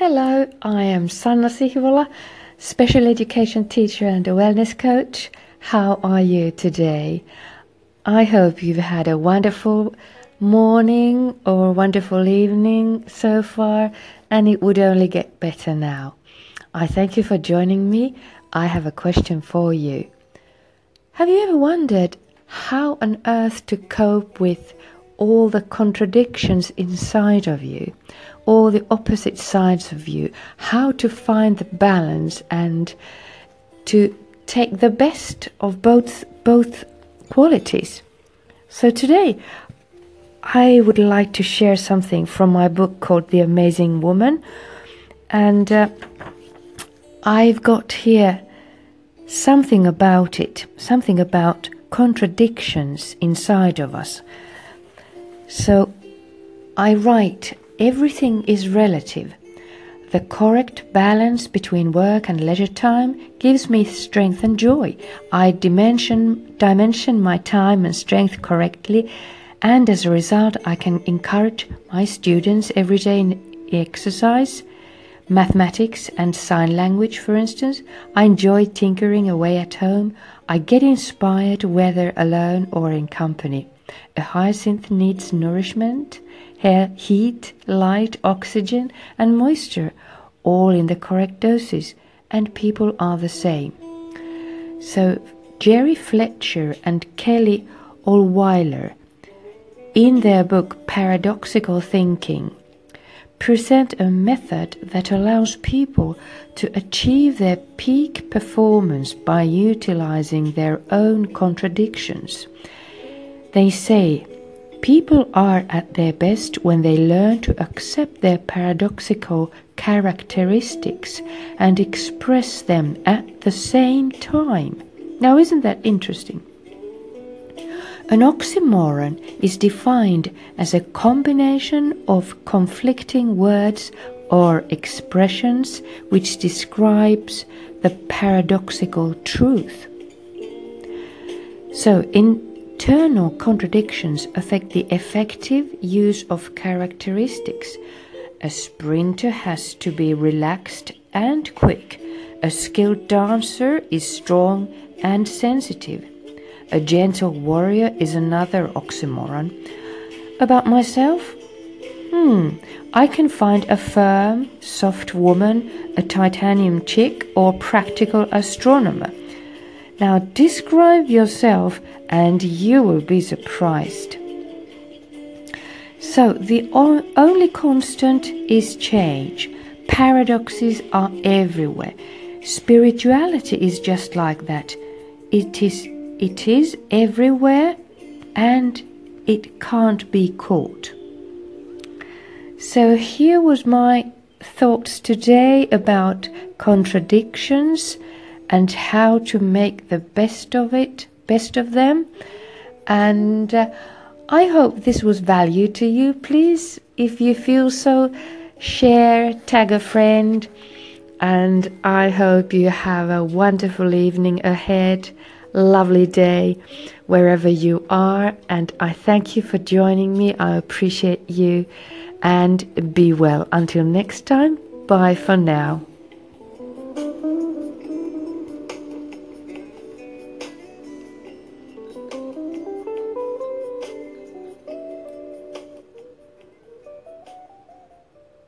Hello, I am Sanna Sihvola, special education teacher and a wellness coach. How are you today? I hope you've had a wonderful morning or wonderful evening so far, and it would only get better now. I thank you for joining me. I have a question for you. Have you ever wondered how on earth to cope with all the contradictions inside of you, all the opposite sides of you, how to find the balance and to take the best of both both qualities. So today I would like to share something from my book called The Amazing Woman and uh, I've got here something about it, something about contradictions inside of us. So I write everything is relative. The correct balance between work and leisure time gives me strength and joy. I dimension, dimension my time and strength correctly, and as a result, I can encourage my students every day in exercise, mathematics, and sign language, for instance. I enjoy tinkering away at home. I get inspired whether alone or in company. A hyacinth needs nourishment, hair, heat, light, oxygen, and moisture, all in the correct doses, and people are the same. So, Jerry Fletcher and Kelle Olwyler, in their book Paradoxical Thinking, present a method that allows people to achieve their peak performance by utilizing their own contradictions they say people are at their best when they learn to accept their paradoxical characteristics and express them at the same time. Now, isn't that interesting? An oxymoron is defined as a combination of conflicting words or expressions which describes the paradoxical truth. So, in Internal contradictions affect the effective use of characteristics. A sprinter has to be relaxed and quick. A skilled dancer is strong and sensitive. A gentle warrior is another oxymoron. About myself? Hmm, I can find a firm, soft woman, a titanium chick, or practical astronomer. Now describe yourself and you will be surprised. So, the only constant is change. Paradoxes are everywhere. Spirituality is just like that. It is, it is everywhere and it can't be caught. So, here was my thoughts today about contradictions and how to make the best of it, best of them. And uh, I hope this was value to you. Please, if you feel so, share, tag a friend, and I hope you have a wonderful evening ahead, lovely day wherever you are. And I thank you for joining me. I appreciate you and be well. Until next time, bye for now.